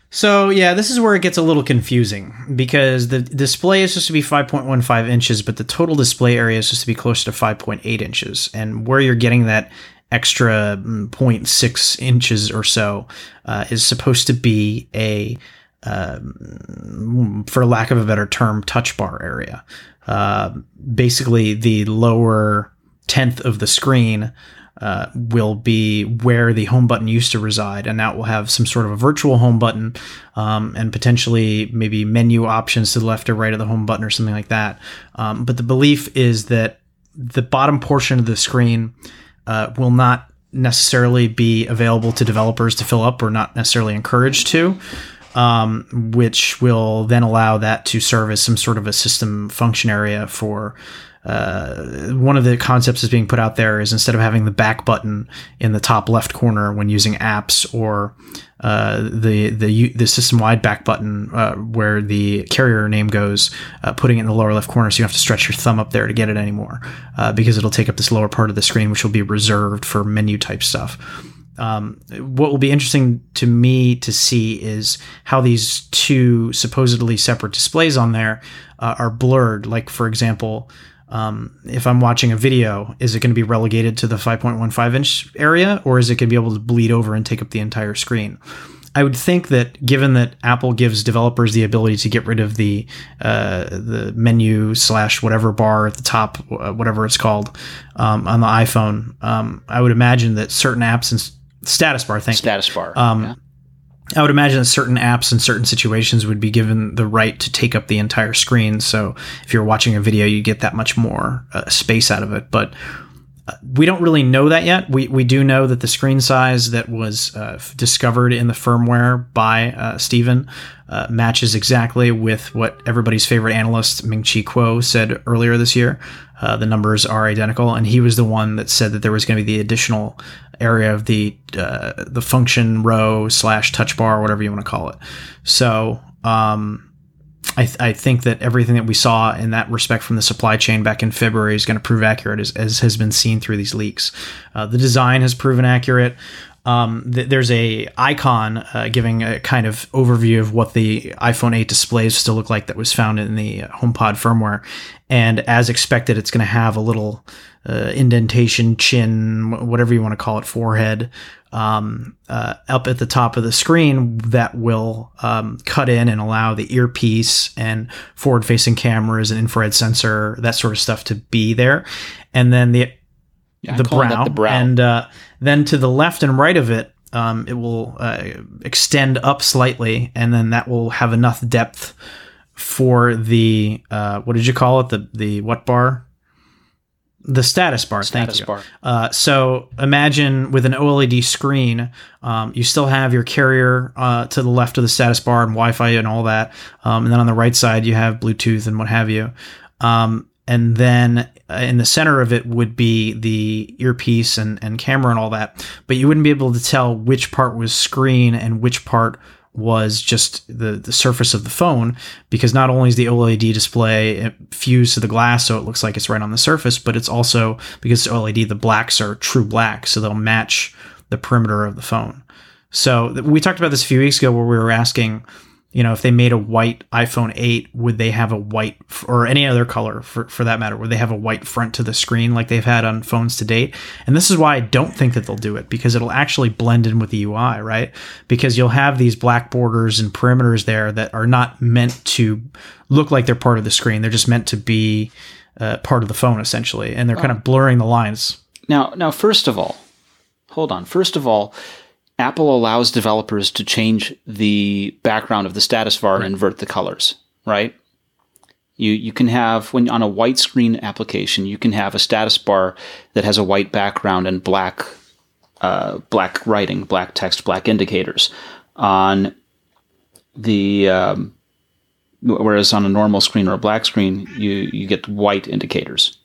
So yeah, this is where it gets a little confusing because the display is supposed to be 5.15 inches, but the total display area is supposed to be closer to 5.8 inches, and where you're getting that extra mm, 0.6 inches or so uh, is supposed to be a um, for lack of a better term, touch bar area. Uh, basically, the lower tenth of the screen uh, will be where the home button used to reside, and now it will have some sort of a virtual home button um, and potentially maybe menu options to the left or right of the home button or something like that. Um, but the belief is that the bottom portion of the screen uh, will not necessarily be available to developers to fill up or not necessarily encouraged to um, which will then allow that to serve as some sort of a system function area for. Uh, one of the concepts that's being put out there is instead of having the back button in the top left corner when using apps or uh, the the the system wide back button uh, where the carrier name goes, uh, putting it in the lower left corner so you don't have to stretch your thumb up there to get it anymore uh, because it'll take up this lower part of the screen, which will be reserved for menu type stuff. Um, what will be interesting to me to see is how these two supposedly separate displays on there uh, are blurred. Like, for example, um, if I'm watching a video, is it going to be relegated to the 5.15 inch area or is it going to be able to bleed over and take up the entire screen? I would think that given that Apple gives developers the ability to get rid of the uh, the menu slash whatever bar at the top, uh, whatever it's called, um, on the iPhone, um, I would imagine that certain apps and status bar. Thank Status bar. Um, yeah. I would imagine that certain apps in certain situations would be given the right to take up the entire screen. So if you're watching a video, you get that much more uh, space out of it. But we don't really know that yet. We, we do know that the screen size that was uh, discovered in the firmware by uh, Steven uh, matches exactly with what everybody's favorite analyst Ming Chi Kuo said earlier this year. Uh, the numbers are identical, and he was the one that said that there was going to be the additional area of the uh, the function row slash touch bar, whatever you want to call it. So. Um, I, th- I, think that everything that we saw in that respect from the supply chain back in February is going to prove accurate, as, as has been seen through these leaks. Uh, the design has proven accurate. um, th- there's a icon uh, giving a kind of overview of what the iPhone 8 displays still look like that was found in the HomePod firmware. And as expected, it's going to have a little uh, indentation, chin, whatever you want to call it, forehead, um, uh, up at the top of the screen that will um, cut in and allow the earpiece and forward facing cameras and infrared sensor, that sort of stuff to be there. And then the Yeah, the brow, the brow. and uh, then to the left and right of it, um, it will uh, extend up slightly, and then that will have enough depth for the uh, what did you call it? The the what bar? The status bar. Status thank you. bar. Uh, so imagine with an OLED screen, um, you still have your carrier uh, to the left of the status bar and Wi-Fi and all that, um, and then on the right side you have Bluetooth and what have you. Um, and then uh, in the center of it would be the earpiece and, and camera and all that, but you wouldn't be able to tell which part was screen and which part was just the, the surface of the phone because not only is the OLED display fused to the glass so it looks like it's right on the surface, but it's also because it's OLED, the blacks are true black, so they'll match the perimeter of the phone. So we talked about this a few weeks ago where we were asking, you know, if they made a white iPhone 8, would they have a white or any other color for, for that matter? Would they have a white front to the screen like they've had on phones to date? And this is why I don't think that they'll do it because it'll actually blend in with the UI, right? Because you'll have these black borders and perimeters there that are not meant to look like they're part of the screen. They're just meant to be uh, part of the phone essentially, and they're kind of blurring the lines. Now, now, first of all, hold on. First of all, Apple allows developers to change the background of the status bar and invert the colors, right? You you can have when on a white screen application, you can have a status bar that has a white background and black uh, black writing, black text, black indicators. On the um, whereas on a normal screen or a black screen, you you get white indicators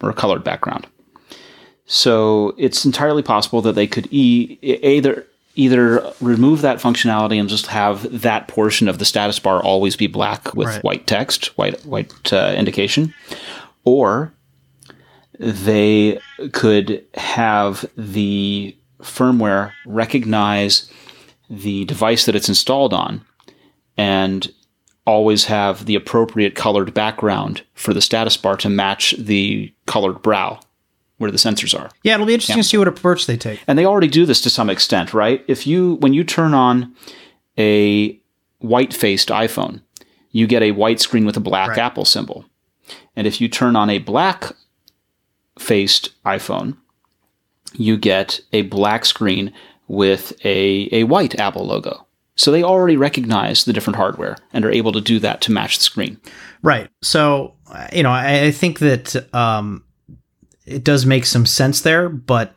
or a colored background. So it's entirely possible that they could e- either either remove that functionality and just have that portion of the status bar always be black with Right. white text, white white uh, indication, or they could have the firmware recognize the device that it's installed on and always have the appropriate colored background for the status bar to match the colored brow where the sensors are. Yeah, it'll be interesting to see what approach they take. And they already do this to some extent, right? If you when you turn on a white-faced iPhone, you get a white screen with a black Right. Apple symbol. And if you turn on a black-faced iPhone, you get a black screen with a, a white Apple logo. So they already recognize the different hardware and are able to do that to match the screen. Right. So, you know, I, I think that um, it does make some sense there, but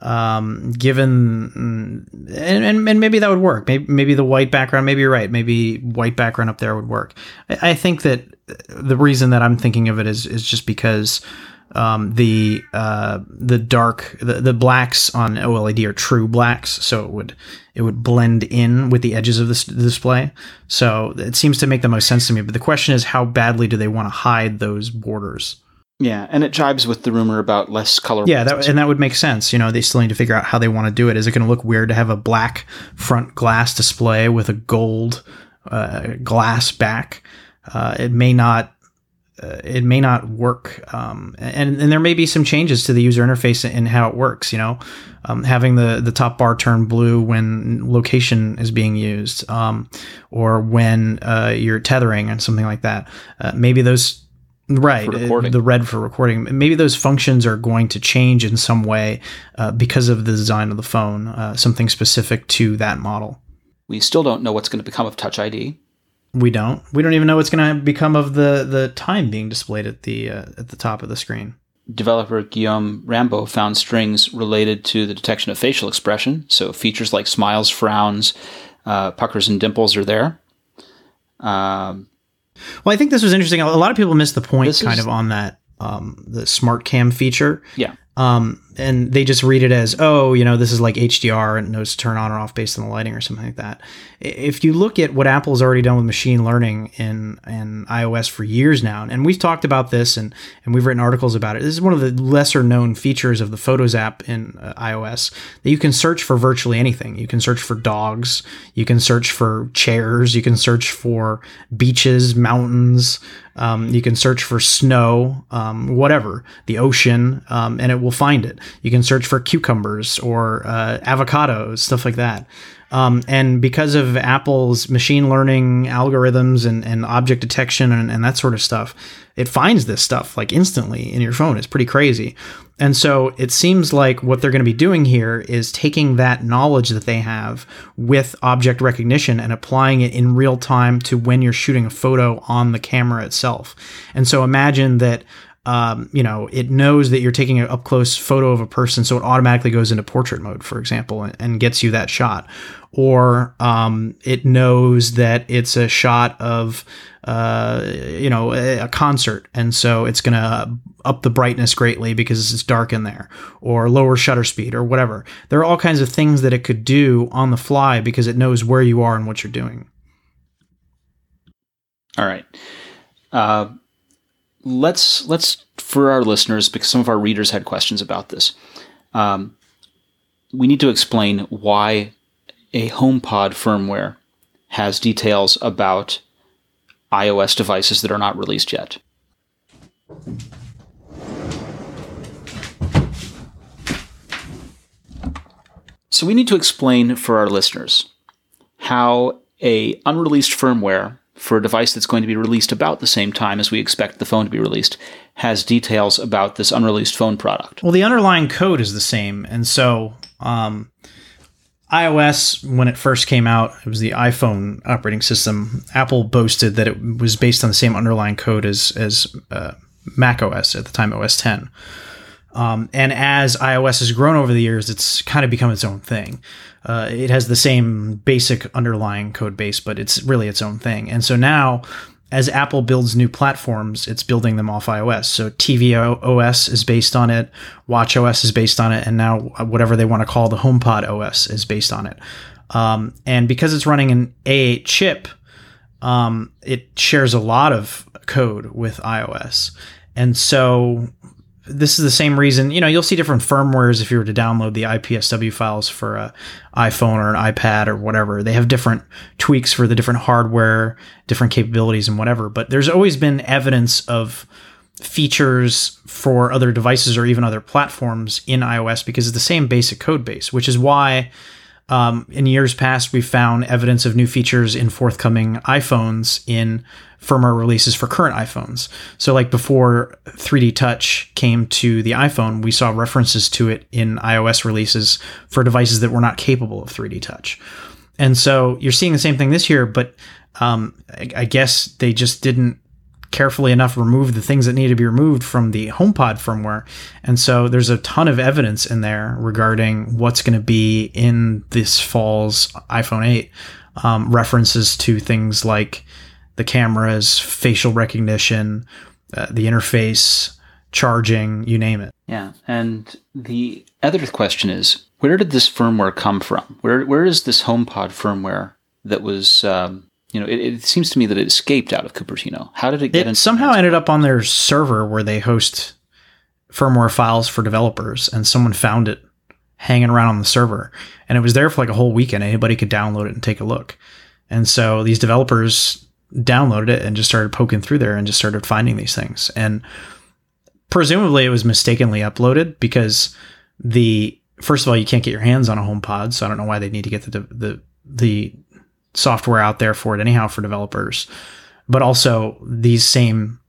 um, given mm, and, and and maybe that would work. Maybe maybe the white background. Maybe you're right. Maybe white background up there would work. I, I think that the reason that I'm thinking of it is is just because um, the uh, the dark the, the blacks on OLED are true blacks, so it would it would blend in with the edges of this display. So it seems to make the most sense to me. But the question is, how badly do they want to hide those borders? Yeah, and it jibes with the rumor about less color. Yeah, that, and that would make sense. You know, they still need to figure out how they want to do it. Is it going to look weird to have a black front glass display with a gold uh, glass back? Uh, it may not. Uh, it may not work, um, and and there may be some changes to the user interface and how it works. You know, um, having the the top bar turn blue when location is being used, um, or when uh, you're tethering and something like that. Uh, maybe those right uh, the red for recording maybe those functions are going to change in some way uh, because of the design of the phone uh, something specific to that model We still don't know what's going to become of Touch ID. we don't we don't even know what's going to become of the the time being displayed at the uh, at the top of the screen Developer Guilherme Rambo found strings related to the detection of facial expression. So features like smiles, frowns, uh, puckers, and dimples are there. Um, well i think this was interesting. A lot of people missed the point This kind is- of on that um, the smart cam feature. Yeah, um, and they just read it as, oh, you know, this is like HDR and knows to turn on or off based on the lighting or something like that. If you look at what Apple's already done with machine learning in, in iOS for years now, and we've talked about this and, and we've written articles about it, this is one of the lesser known features of the Photos app in uh, iOS that you can search for virtually anything. You can search for dogs, you can search for chairs, you can search for beaches, mountains, um, you can search for snow, um, whatever, the ocean, um, and it will find it. You can search for cucumbers or uh, avocados, stuff like that. Um, and because of Apple's machine learning algorithms and, and object detection and, and that sort of stuff, it finds this stuff like instantly in your phone. It's pretty crazy. And so it seems like what they're going to be doing here is taking that knowledge that they have with object recognition and applying it in real time to when you're shooting a photo on the camera itself. And so imagine that um, you know, it knows that you're taking an up close photo of a person, so it automatically goes into portrait mode, for example, and, and gets you that shot. Or um, it knows that it's a shot of, uh, you know, a, a concert, and so it's going to up the brightness greatly because it's dark in there, or lower shutter speed, or whatever. There are all kinds of things that it could do on the fly because it knows where you are and what you're doing. All right. Uh, let's let's for our listeners because some of our readers had questions about this. Um, we need to explain why a HomePod firmware has details about iOS devices that are not released yet. So we need to explain for our listeners how a unreleased firmware for a device that's going to be released about the same time as we expect the phone to be released has details about this unreleased phone product. Well, the underlying code is the same. And so, um, iOS, when it first came out, it was the iPhone operating system. Apple boasted that it was based on the same underlying code as, as uh, Mac OS at the time, OS 10. Um, and as iOS has grown over the years, it's kind of become its own thing. Uh, it has the same basic underlying code base, but it's really its own thing. And so now, as Apple builds new platforms, it's building them off iOS. So TV OS is based on it, Watch OS is based on it, and now whatever they want to call the HomePod OS is based on it. Um, and because it's running an A8 chip, um, it shares a lot of code with iOS. And so this is the same reason, you know, you'll see different firmwares if you were to download the IPSW files for a iPhone or an iPad or whatever. They have different tweaks for the different hardware, different capabilities and whatever, but there's always been evidence of features for other devices or even other platforms in iOS because it's the same basic code base, which is why um, in years past, we found evidence of new features in forthcoming iPhones in firmware releases for current iPhones. So, like before 3D Touch came to the iPhone, we saw references to it in iOS releases for devices that were not capable of 3D Touch. And so you're seeing the same thing this year, but um, I, I guess they just didn't carefully enough remove the things that need to be removed from the HomePod firmware. And so there's a ton of evidence in there regarding what's going to be in this fall's iPhone 8. Um, references to things like the cameras, facial recognition, uh, the interface, charging, you name it. Yeah. And the other question is where did this firmware come from? Where, where is this HomePod firmware that was um, you know, it, it, seems to me that it escaped out of Cupertino. How did it get? It somehow ended up on their server where they host firmware files for developers, and someone found it hanging around on the server, and it was there for like a whole weekend. Anybody could download it and take a look, and so these developers downloaded it and just started poking through there and just started finding these things, and presumably it was mistakenly uploaded because the first of all you can't get your hands on a HomePod, so I don't know why they need to get the the the software out there for it anyhow for developers. But also these same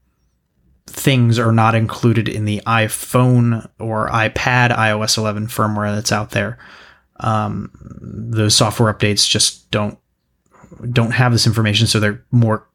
things are not included in the iPhone or iPad iOS 11 firmware that's out there. Um, those software updates just don't don't have this information, so they're more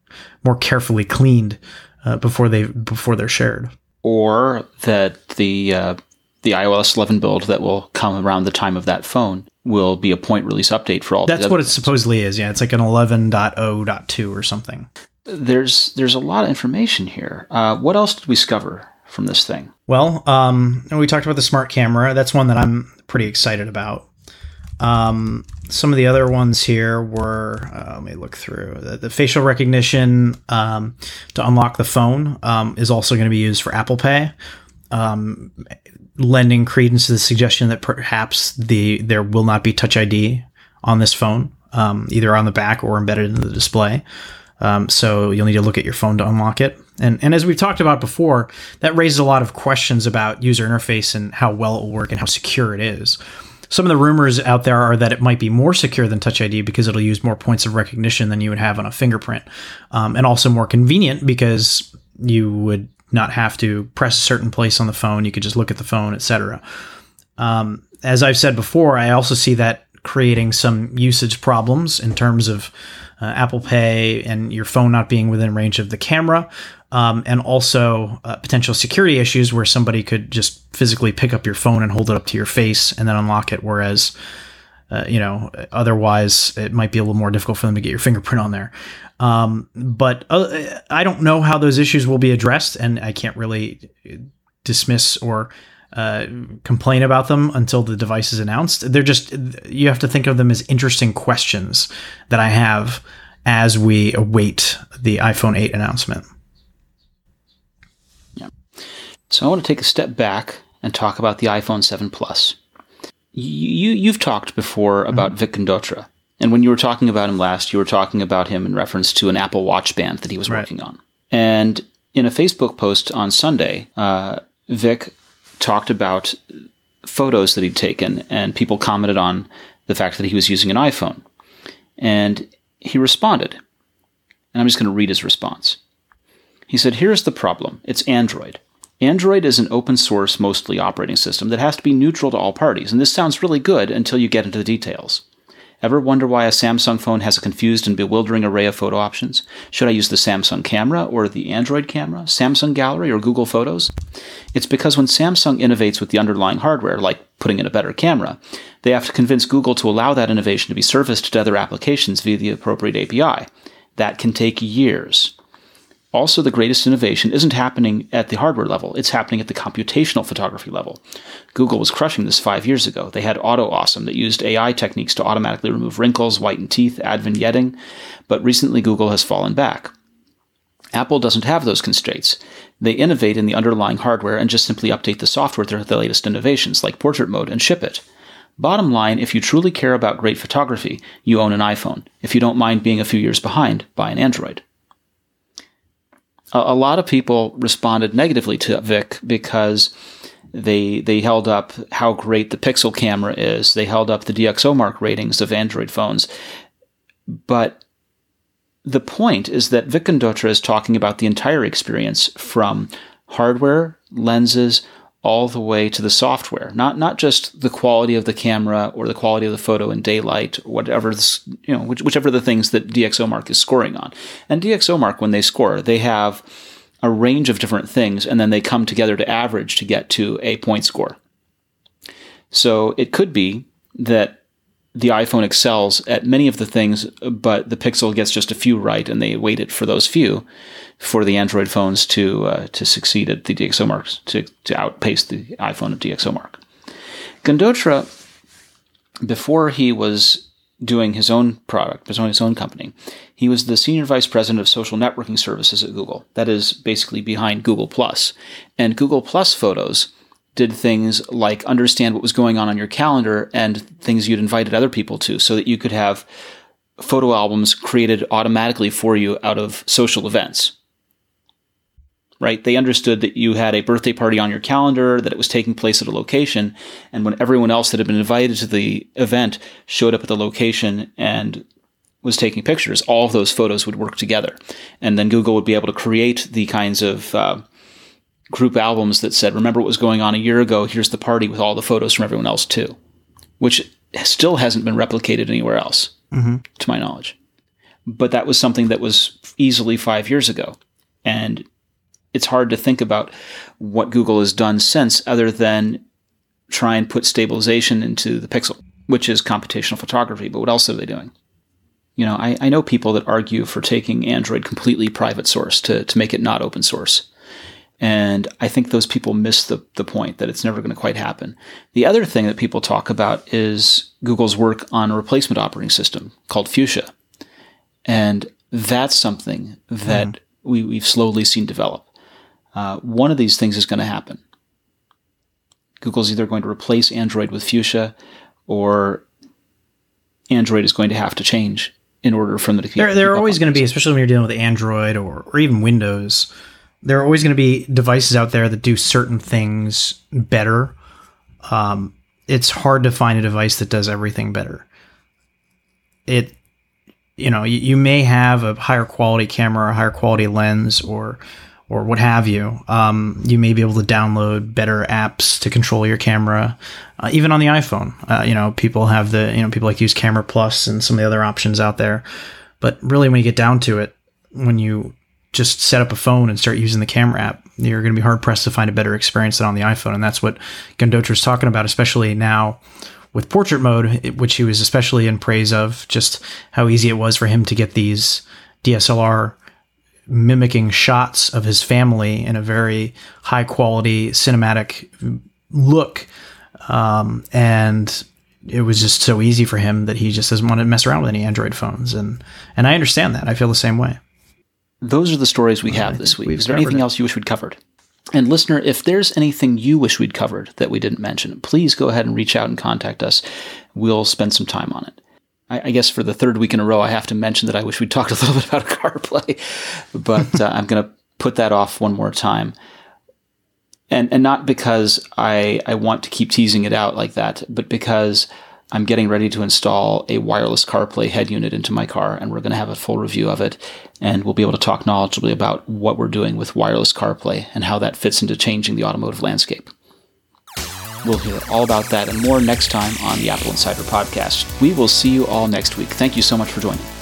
more carefully cleaned uh, before they before they're shared. Or that the uh, the iOS 11 build that will come around the time of that phone will be a point release update for all. That's what it supposedly is. Yeah, it's like an 11.0.2 or something. There's there's a lot of information here. Uh, what else did we discover from this thing? Well, um, we talked about the smart camera. That's one that I'm pretty excited about. Um, some of the other ones here were uh, let me look through the, the facial recognition um, to unlock the phone um, is also going to be used for Apple Pay, um, lending credence to the suggestion that perhaps the there will not be Touch ID on this phone, um, either on the back or embedded in the display. Um, so you'll need to look at your phone to unlock it. And, and as we've talked about before, that raises a lot of questions about user interface and how well it will work and how secure it is. Some of the rumors out there are that it might be more secure than Touch ID because it'll use more points of recognition than you would have on a fingerprint, um, and also more convenient because you would not have to press a certain place on the phone. You could just look at the phone, etc. Um, as I've said before, I also see that creating some usage problems in terms of uh, Apple Pay and your phone not being within range of the camera, um, and also uh, potential security issues where somebody could just physically pick up your phone and hold it up to your face and then unlock it. Whereas, uh, you know, otherwise it might be a little more difficult for them to get your fingerprint on there. Um, but uh, I don't know how those issues will be addressed, and I can't really dismiss or uh, complain about them until the device is announced. They're just, you have to think of them as interesting questions that I have as we await the iPhone 8 announcement. Yeah. So I want to take a step back and talk about the iPhone 7 Plus. You, you've talked before about mm-hmm. Vic And when you were talking about him last, you were talking about him in reference to an Apple Watch band that he was right. working on. And in a Facebook post on Sunday, uh, Vic talked about photos that he'd taken, and people commented on the fact that he was using an iPhone. And he responded. And I'm just going to read his response. He said, Here's the problem it's Android. Android is an open source, mostly operating system that has to be neutral to all parties, and this sounds really good until you get into the details. Ever wonder why a Samsung phone has a confused and bewildering array of photo options? Should I use the Samsung camera or the Android camera, Samsung Gallery or Google Photos? It's because when Samsung innovates with the underlying hardware, like putting in a better camera, they have to convince Google to allow that innovation to be serviced to other applications via the appropriate API. That can take years. Also, the greatest innovation isn't happening at the hardware level, it's happening at the computational photography level. Google was crushing this five years ago. They had Auto Awesome that used AI techniques to automatically remove wrinkles, whiten teeth, add vignetting, but recently Google has fallen back. Apple doesn't have those constraints. They innovate in the underlying hardware and just simply update the software to the latest innovations, like portrait mode, and ship it. Bottom line, if you truly care about great photography, you own an iPhone. If you don't mind being a few years behind, buy an Android a, lot of people responded negatively to Vic because they they held up how great the Pixel camera is. They held up the DxOMark ratings of Android phones. But the point is that Vic Gundotra is talking about the entire experience from hardware, lenses, all the way to the software. Not not just the quality of the camera or the quality of the photo in daylight, or whatever you know, which, whichever the things that DxOMark is scoring on. And DxOMark, when they score, they have a range of different things, and then they come together to average to get to a point score. So it could be that the iPhone excels at many of the things, but the Pixel gets just a few right, and they waited for those few for the Android phones to uh, to succeed at the DxOMark to to outpace the iPhone of DxOMark. Gundotra, before he was doing his own product, his own, his own company, he was the senior vice president of social networking services at Google. That is basically behind Google Plus, and Google Plus photos did things like understand what was going on on your calendar and things you'd invited other people to so that you could have photo albums created automatically for you out of social events. Right? They understood that you had a birthday party on your calendar, that it was taking place at a location, and when everyone else that had been invited to the event showed up at the location and was taking pictures, all of those photos would work together. And then Google would be able to create the kinds of uh, group albums that said, remember what was going on a year ago, here's the party with all the photos from everyone else too, which still hasn't been replicated anywhere else, mm-hmm. to my knowledge. But that was something that was easily five years ago. And it's hard to think about what Google has done since other than try and put stabilization into the pixel, which is computational photography. But what else are they doing? You know, I, I know people that argue for taking Android completely private source to, to make it not open source And I think those people miss the, the point that it's never going to quite happen. The other thing that people talk about is Google's work on a replacement operating system called Fuchsia. And that's something that mm. we, we've slowly seen develop. Uh, one of these things is going to happen. Google's either going to replace Android with Fuchsia or Android is going to have to change in order for them to keep. There, there are always going to be, especially when you're dealing with Android or, or even Windows, there are always going to be devices out there that do certain things better. Um, it's hard to find a device that does everything better. It, you know, you, you may have a higher quality camera, a higher quality lens, or or what have you. Um, you may be able to download better apps to control your camera, uh, even on the iPhone. Uh, you know, people have the you know people like use Camera Plus and some of the other options out there. But really, when you get down to it, when you just set up a phone and start using the camera app, you're going to be hard pressed to find a better experience than on the iPhone. And that's what Gundotra is talking about, especially now with portrait mode, which he was especially in praise of, just how easy it was for him to get these DSLR mimicking shots of his family in a very high quality cinematic look. Um, and it was just so easy for him that he just doesn't want to mess around with any Android phones. And, and I understand that. I feel the same way. Those are the stories we have this week. Is there anything it. else you wish we'd covered? And listener, if there's anything you wish we'd covered that we didn't mention, please go ahead and reach out and contact us. We'll spend some time on it. I, I guess for the third week in a row, I have to mention that I wish we'd talked a little bit about CarPlay, but uh, I'm going to put that off one more time. And, and not because I, I want to keep teasing it out like that, but because I'm getting ready to install a wireless CarPlay head unit into my car, and we're going to have a full review of it. And we'll be able to talk knowledgeably about what we're doing with wireless CarPlay and how that fits into changing the automotive landscape. We'll hear all about that and more next time on the Apple Insider Podcast. We will see you all next week. Thank you so much for joining.